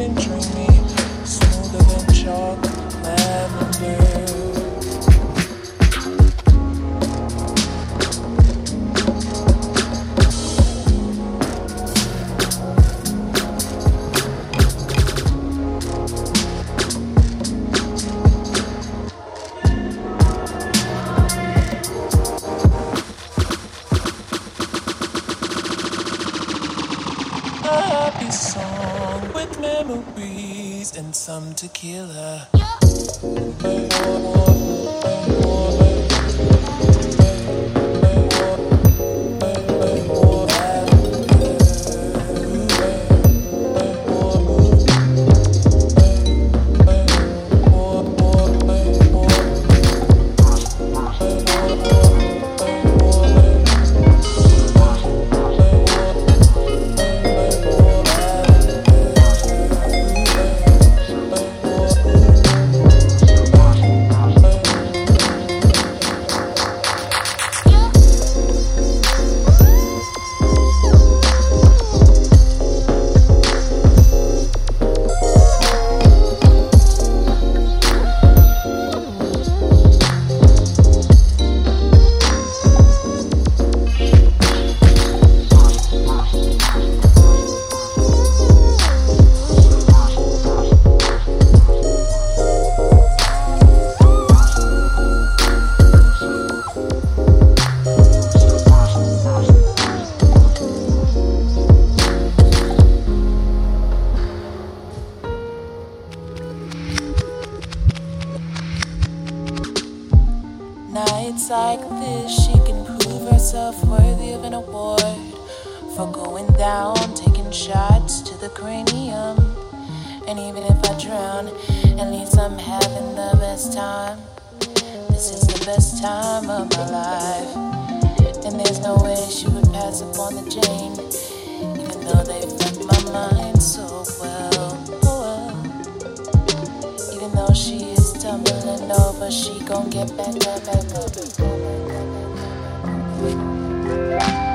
and dreamy, smoother than chalk happy song with memories and some tequila. Nights like this, she can prove herself worthy of an award for going down, taking shots to the cranium. And even if I drown, at least I'm having the best time. This is the best time of my life. And there's no way she would pass up on the Jane, even though they fucked my mind so well. Oh well. Even though she is tumbling over, she gon' get back up, back up.